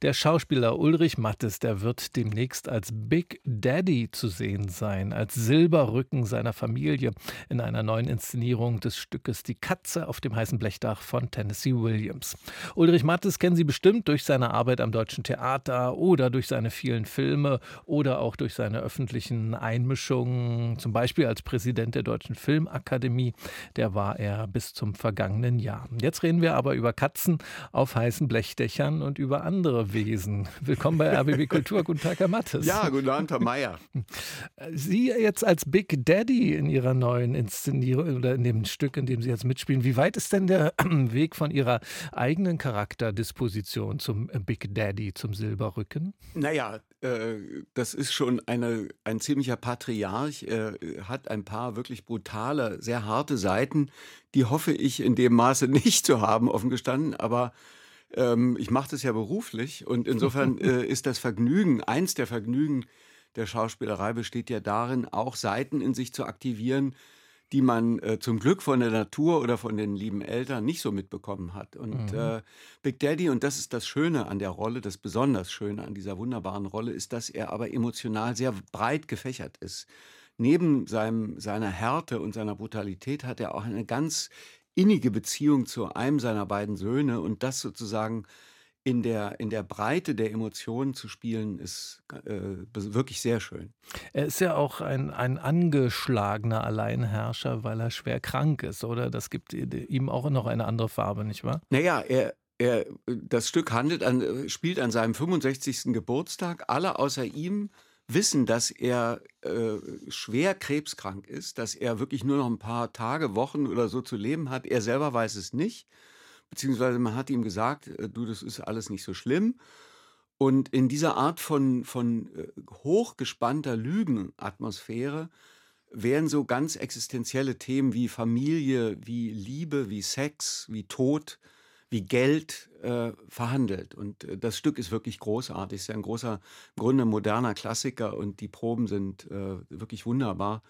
Der Schauspieler Ulrich Mattes, der wird demnächst als Big Daddy zu sehen sein, als Silberrücken seiner Familie in einer neuen Inszenierung des Stückes Die Katze auf dem heißen Blechdach von Tennessee Williams. Ulrich Mattes kennen Sie bestimmt durch seine Arbeit am Deutschen Theater oder durch seine vielen Filme oder auch durch seine öffentlichen Einmischungen, zum Beispiel als Präsident der Deutschen Filmakademie. Der war er bis zum vergangenen Jahr. Jetzt reden wir aber über Katzen auf heißen Blechdächern und über andere Wesen. Willkommen bei RBB Kultur. Guten Tag, Herr Mattes. Ja, guten Abend, Herr Mayer. Sie jetzt als Big Daddy in Ihrer neuen Inszenierung oder in dem Stück, in dem Sie jetzt mitspielen, wie weit ist denn der Weg von Ihrer eigenen Charakterdisposition zum Big Daddy, zum Silberrücken? Naja, äh, das ist schon eine, ein ziemlicher Patriarch. Er hat ein paar wirklich brutale, sehr harte Seiten. Die hoffe ich in dem Maße nicht zu haben, offen gestanden. Aber ähm, ich mache das ja beruflich und insofern äh, ist das Vergnügen, eins der Vergnügen der Schauspielerei besteht ja darin, auch Seiten in sich zu aktivieren, die man äh, zum Glück von der Natur oder von den lieben Eltern nicht so mitbekommen hat. Und mhm. äh, Big Daddy, und das ist das Schöne an der Rolle, das besonders Schöne an dieser wunderbaren Rolle, ist, dass er aber emotional sehr breit gefächert ist. Neben seinem, seiner Härte und seiner Brutalität hat er auch eine ganz innige Beziehung zu einem seiner beiden Söhne und das sozusagen in der, in der Breite der Emotionen zu spielen, ist äh, wirklich sehr schön. Er ist ja auch ein, ein angeschlagener Alleinherrscher, weil er schwer krank ist, oder? Das gibt ihm auch noch eine andere Farbe, nicht wahr? Naja, er, er, das Stück handelt an, spielt an seinem 65. Geburtstag. Alle außer ihm wissen, dass er äh, schwer krebskrank ist, dass er wirklich nur noch ein paar Tage, Wochen oder so zu leben hat. Er selber weiß es nicht, beziehungsweise man hat ihm gesagt, äh, du, das ist alles nicht so schlimm. Und in dieser Art von, von äh, hochgespannter Lügenatmosphäre werden so ganz existenzielle Themen wie Familie, wie Liebe, wie Sex, wie Tod wie Geld äh, verhandelt. Und äh, das Stück ist wirklich großartig. Es ist ja ein großer, im Grunde moderner Klassiker und die Proben sind äh, wirklich wunderbar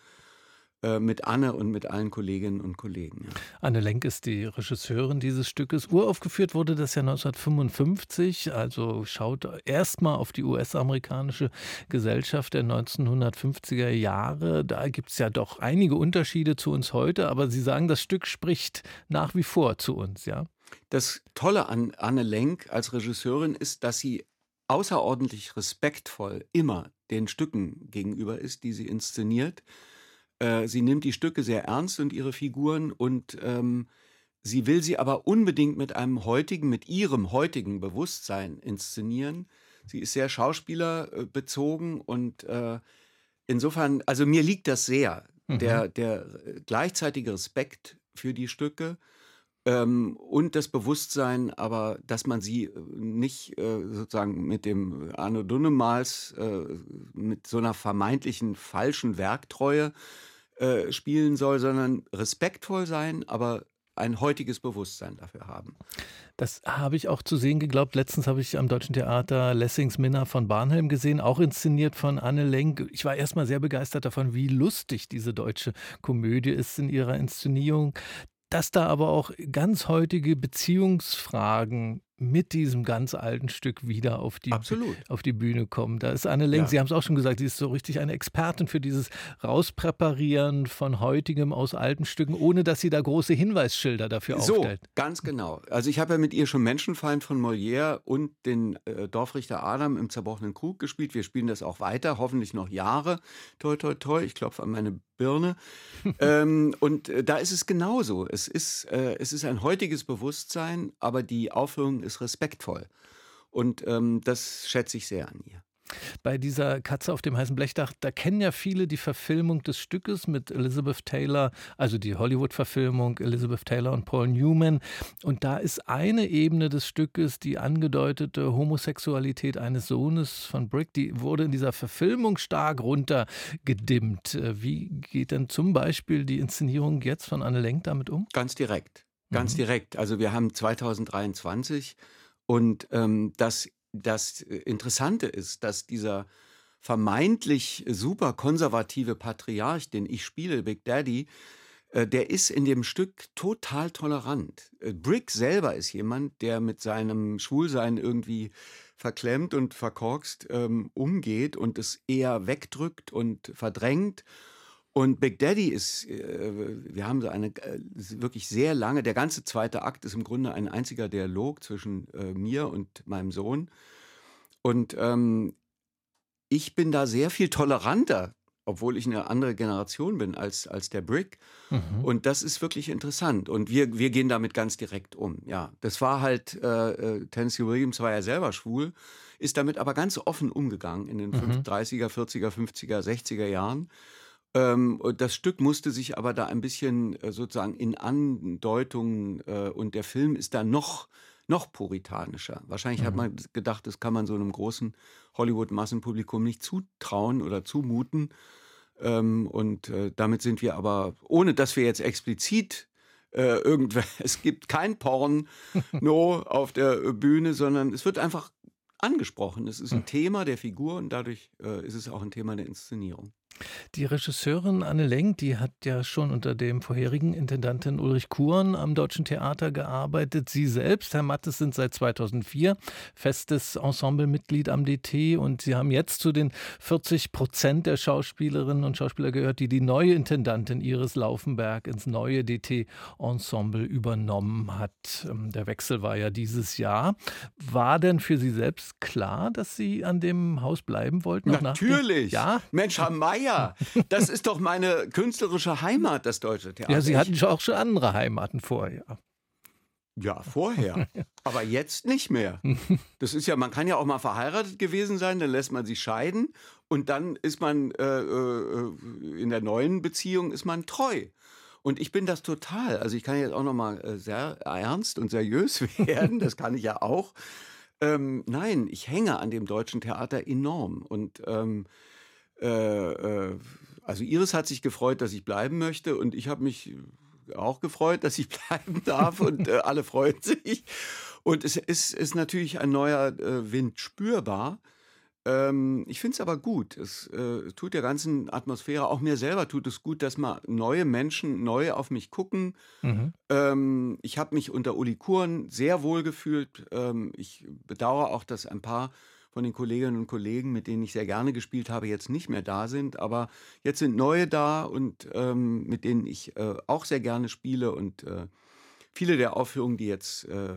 äh, mit Anne und mit allen Kolleginnen und Kollegen. Ja. Anne Lenk ist die Regisseurin dieses Stückes. Uraufgeführt wurde das ja 1955, also schaut erstmal auf die US-amerikanische Gesellschaft der 1950er Jahre. Da gibt es ja doch einige Unterschiede zu uns heute, aber Sie sagen, das Stück spricht nach wie vor zu uns, ja? Das Tolle an Anne Lenk als Regisseurin ist, dass sie außerordentlich respektvoll immer den Stücken gegenüber ist, die sie inszeniert. Äh, sie nimmt die Stücke sehr ernst und ihre Figuren und ähm, sie will sie aber unbedingt mit einem heutigen, mit ihrem heutigen Bewusstsein inszenieren. Sie ist sehr schauspielerbezogen und äh, insofern, also mir liegt das sehr, mhm. der, der gleichzeitige Respekt für die Stücke ähm, und das Bewusstsein, aber dass man sie äh, nicht äh, sozusagen mit dem Arno Dunnemals, äh, mit so einer vermeintlichen falschen Werktreue äh, spielen soll, sondern respektvoll sein, aber ein heutiges Bewusstsein dafür haben. Das habe ich auch zu sehen geglaubt. Letztens habe ich am Deutschen Theater Lessings Minna von Barnhelm gesehen, auch inszeniert von Anne Lenk. Ich war erstmal sehr begeistert davon, wie lustig diese deutsche Komödie ist in ihrer Inszenierung dass da aber auch ganz heutige Beziehungsfragen mit diesem ganz alten Stück wieder auf die, auf die Bühne kommen. Da ist Anne Lenk, ja. Sie haben es auch schon gesagt, sie ist so richtig eine Expertin für dieses Rauspräparieren von heutigem aus alten Stücken, ohne dass sie da große Hinweisschilder dafür so, aufstellt. Ganz genau. Also ich habe ja mit ihr schon Menschenfeind von Molière und den äh, Dorfrichter Adam im zerbrochenen Krug gespielt. Wir spielen das auch weiter, hoffentlich noch Jahre. Toi, toi, toi. Ich klopfe an meine Birne. ähm, und äh, da ist es genauso. Es ist, äh, es ist ein heutiges Bewusstsein, aber die Aufführung ist respektvoll. Und ähm, das schätze ich sehr an ihr. Bei dieser Katze auf dem heißen Blechdach, da kennen ja viele die Verfilmung des Stückes mit Elizabeth Taylor, also die Hollywood-Verfilmung Elizabeth Taylor und Paul Newman. Und da ist eine Ebene des Stückes die angedeutete Homosexualität eines Sohnes von Brick, die wurde in dieser Verfilmung stark runtergedimmt. Äh, wie geht denn zum Beispiel die Inszenierung jetzt von Anne Lenk damit um? Ganz direkt. Ganz mhm. direkt. Also wir haben 2023 und ähm, das, das Interessante ist, dass dieser vermeintlich super konservative Patriarch, den ich spiele, Big Daddy, äh, der ist in dem Stück total tolerant. Äh, Brick selber ist jemand, der mit seinem Schwulsein irgendwie verklemmt und verkorkst ähm, umgeht und es eher wegdrückt und verdrängt. Und Big Daddy ist, äh, wir haben so eine äh, wirklich sehr lange, der ganze zweite Akt ist im Grunde ein einziger Dialog zwischen äh, mir und meinem Sohn. Und ähm, ich bin da sehr viel toleranter obwohl ich eine andere Generation bin als, als der Brick. Mhm. Und das ist wirklich interessant. Und wir, wir gehen damit ganz direkt um. Ja, das war halt, äh, Tennessee Williams war ja selber schwul, ist damit aber ganz offen umgegangen in den mhm. 30er, 40er, 50er, 60er Jahren. Ähm, das Stück musste sich aber da ein bisschen äh, sozusagen in Andeutungen äh, und der Film ist da noch noch puritanischer. Wahrscheinlich mhm. hat man gedacht, das kann man so einem großen Hollywood-Massenpublikum nicht zutrauen oder zumuten. Ähm, und äh, damit sind wir aber, ohne dass wir jetzt explizit äh, irgendwer, es gibt kein Porn no auf der Bühne, sondern es wird einfach angesprochen. Es ist ein hm. Thema der Figur und dadurch äh, ist es auch ein Thema der Inszenierung. Die Regisseurin Anne Lenk, die hat ja schon unter dem vorherigen Intendanten Ulrich Kuhn am Deutschen Theater gearbeitet. Sie selbst, Herr Mattes, sind seit 2004 festes Ensemblemitglied am DT und Sie haben jetzt zu den 40 Prozent der Schauspielerinnen und Schauspieler gehört, die die neue Intendantin Iris Laufenberg ins neue DT-Ensemble übernommen hat. Ähm, der Wechsel war ja dieses Jahr. War denn für Sie selbst klar, dass Sie an dem Haus bleiben wollten? Natürlich. Ja? Mensch, Herr Mayer, ja, das ist doch meine künstlerische Heimat, das Deutsche Theater. Ja, Sie hatten auch schon andere Heimaten vorher. Ja, vorher. Aber jetzt nicht mehr. Das ist ja, man kann ja auch mal verheiratet gewesen sein, dann lässt man sich scheiden und dann ist man äh, äh, in der neuen Beziehung ist man treu. Und ich bin das total. Also ich kann jetzt auch noch mal äh, sehr ernst und seriös werden. Das kann ich ja auch. Ähm, nein, ich hänge an dem deutschen Theater enorm und ähm, äh, äh, also Iris hat sich gefreut, dass ich bleiben möchte und ich habe mich auch gefreut, dass ich bleiben darf und äh, alle freuen sich. Und es ist, ist natürlich ein neuer äh, Wind spürbar. Ähm, ich finde es aber gut. Es äh, tut der ganzen Atmosphäre, auch mir selber tut es gut, dass mal neue Menschen neu auf mich gucken. Mhm. Ähm, ich habe mich unter Uli Kuren sehr wohl gefühlt. Ähm, ich bedauere auch, dass ein paar von den Kolleginnen und Kollegen, mit denen ich sehr gerne gespielt habe, jetzt nicht mehr da sind. Aber jetzt sind neue da und ähm, mit denen ich äh, auch sehr gerne spiele. Und äh, viele der Aufführungen, die jetzt äh,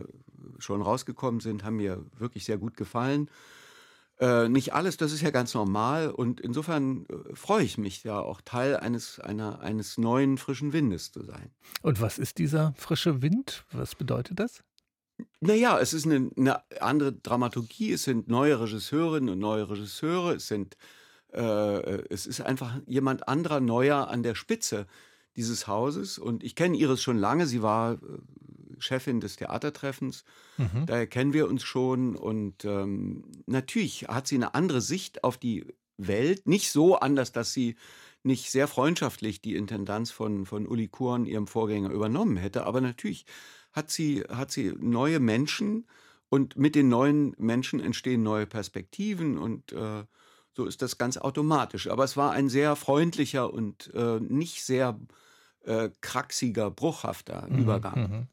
schon rausgekommen sind, haben mir wirklich sehr gut gefallen. Äh, nicht alles, das ist ja ganz normal. Und insofern äh, freue ich mich ja auch Teil eines, einer, eines neuen, frischen Windes zu sein. Und was ist dieser frische Wind? Was bedeutet das? Naja, es ist eine, eine andere Dramaturgie, es sind neue Regisseurinnen und neue Regisseure, es sind äh, es ist einfach jemand anderer neuer an der Spitze dieses Hauses. Und ich kenne Iris schon lange, sie war äh, Chefin des Theatertreffens, mhm. daher kennen wir uns schon. Und ähm, natürlich hat sie eine andere Sicht auf die Welt, nicht so anders, dass sie nicht sehr freundschaftlich die Intendanz von, von Uli Kuhn, ihrem Vorgänger, übernommen hätte, aber natürlich hat sie, hat sie neue Menschen und mit den neuen Menschen entstehen neue Perspektiven und äh, so ist das ganz automatisch. Aber es war ein sehr freundlicher und äh, nicht sehr äh, kraxiger, bruchhafter mhm, Übergang.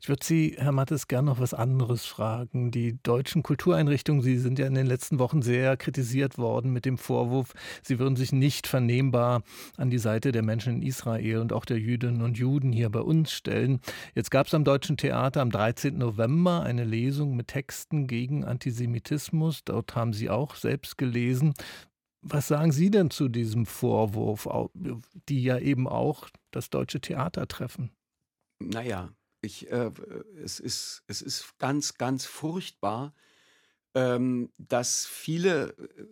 Ich würde Sie, Herr Mattes, gern noch was anderes fragen. Die deutschen Kultureinrichtungen, Sie sind ja in den letzten Wochen sehr kritisiert worden mit dem Vorwurf, sie würden sich nicht vernehmbar an die Seite der Menschen in Israel und auch der Jüdinnen und Juden hier bei uns stellen. Jetzt gab es am Deutschen Theater am 13. November eine Lesung mit Texten gegen Antisemitismus. Dort haben Sie auch selbst gelesen. Was sagen Sie denn zu diesem Vorwurf, die ja eben auch das Deutsche Theater treffen? Naja, ich, äh, es, ist, es ist ganz, ganz furchtbar, ähm, dass viele äh,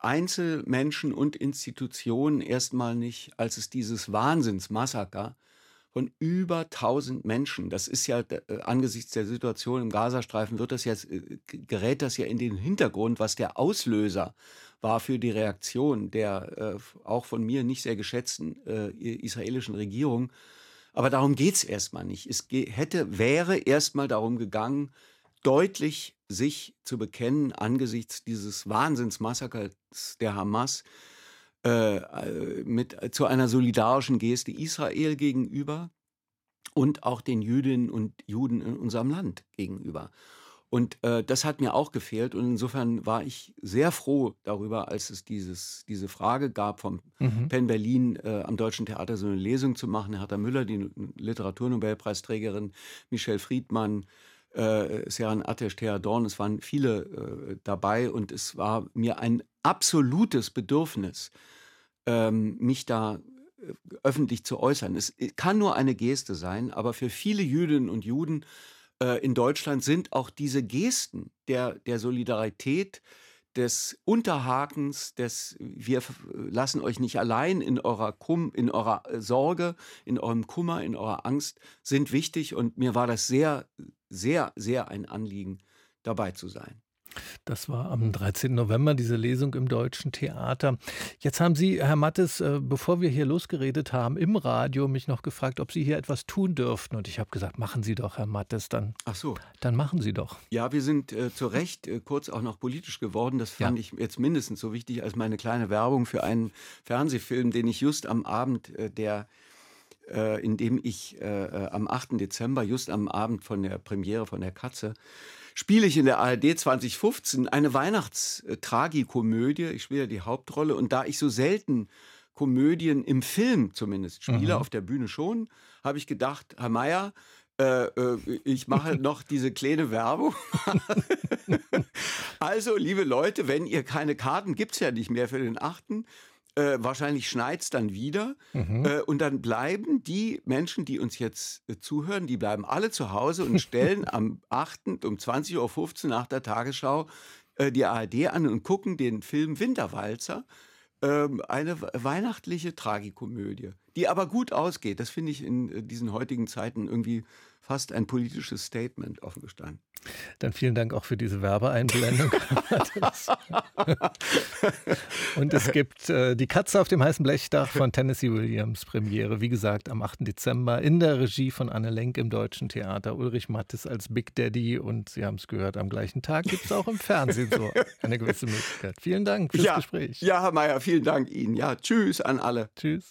Einzelmenschen und Institutionen erstmal nicht, als es dieses Wahnsinnsmassaker von über 1000 Menschen, das ist ja äh, angesichts der Situation im Gazastreifen, wird das jetzt, äh, gerät das ja in den Hintergrund, was der Auslöser war für die Reaktion der äh, auch von mir nicht sehr geschätzten äh, israelischen Regierung aber darum geht es erstmal nicht. Es hätte, wäre erstmal darum gegangen, deutlich sich zu bekennen angesichts dieses Wahnsinnsmassakers der Hamas, äh, mit, zu einer solidarischen Geste Israel gegenüber und auch den Jüdinnen und Juden in unserem Land gegenüber. Und äh, das hat mir auch gefehlt. Und insofern war ich sehr froh darüber, als es dieses, diese Frage gab, vom mhm. Penn Berlin äh, am Deutschen Theater so eine Lesung zu machen. Hertha Müller, die Literaturnobelpreisträgerin, Michel Friedmann, äh, Seran Atesh, Thea Dorn, es waren viele äh, dabei. Und es war mir ein absolutes Bedürfnis, ähm, mich da äh, öffentlich zu äußern. Es kann nur eine Geste sein, aber für viele Jüdinnen und Juden äh, in Deutschland sind auch diese Gesten der, der Solidarität, des Unterhakens, des wir lassen euch nicht allein in eurer, Kum, in eurer äh, Sorge, in eurem Kummer, in eurer Angst, sind wichtig und mir war das sehr, sehr, sehr ein Anliegen, dabei zu sein. Das war am 13. November diese Lesung im Deutschen Theater. Jetzt haben Sie, Herr Mattes, äh, bevor wir hier losgeredet haben, im Radio mich noch gefragt, ob Sie hier etwas tun dürften. Und ich habe gesagt, machen Sie doch, Herr Mattes, dann. Ach so. Dann machen Sie doch. Ja, wir sind äh, zu Recht äh, kurz auch noch politisch geworden. Das fand ja. ich jetzt mindestens so wichtig als meine kleine Werbung für einen Fernsehfilm, den ich just am Abend äh, der äh, in dem ich äh, am 8. Dezember, just am Abend von der Premiere von der Katze, spiele ich in der ARD 2015 eine Weihnachtstragikomödie. Ich spiele die Hauptrolle und da ich so selten Komödien im Film zumindest spiele, mhm. auf der Bühne schon, habe ich gedacht, Herr Mayer, äh, äh, ich mache noch diese kleine Werbung. also, liebe Leute, wenn ihr keine Karten, gibt es ja nicht mehr für den 8. Äh, wahrscheinlich schneit es dann wieder. Mhm. Äh, und dann bleiben die Menschen, die uns jetzt äh, zuhören, die bleiben alle zu Hause und stellen am 8. um 20.15 Uhr nach der Tagesschau äh, die ARD an und gucken den Film Winterwalzer. Ähm, eine weihnachtliche Tragikomödie, die aber gut ausgeht. Das finde ich in äh, diesen heutigen Zeiten irgendwie fast ein politisches Statement offen gestanden. Dann vielen Dank auch für diese Werbeeinblendung. Und es gibt äh, die Katze auf dem heißen Blechdach von Tennessee Williams Premiere, wie gesagt, am 8. Dezember in der Regie von Anne Lenk im Deutschen Theater. Ulrich Mattes als Big Daddy und Sie haben es gehört, am gleichen Tag gibt es auch im Fernsehen so eine gewisse Möglichkeit. Vielen Dank fürs ja, Gespräch. Ja, Herr Mayer, vielen Dank Ihnen. Ja, tschüss an alle. Tschüss.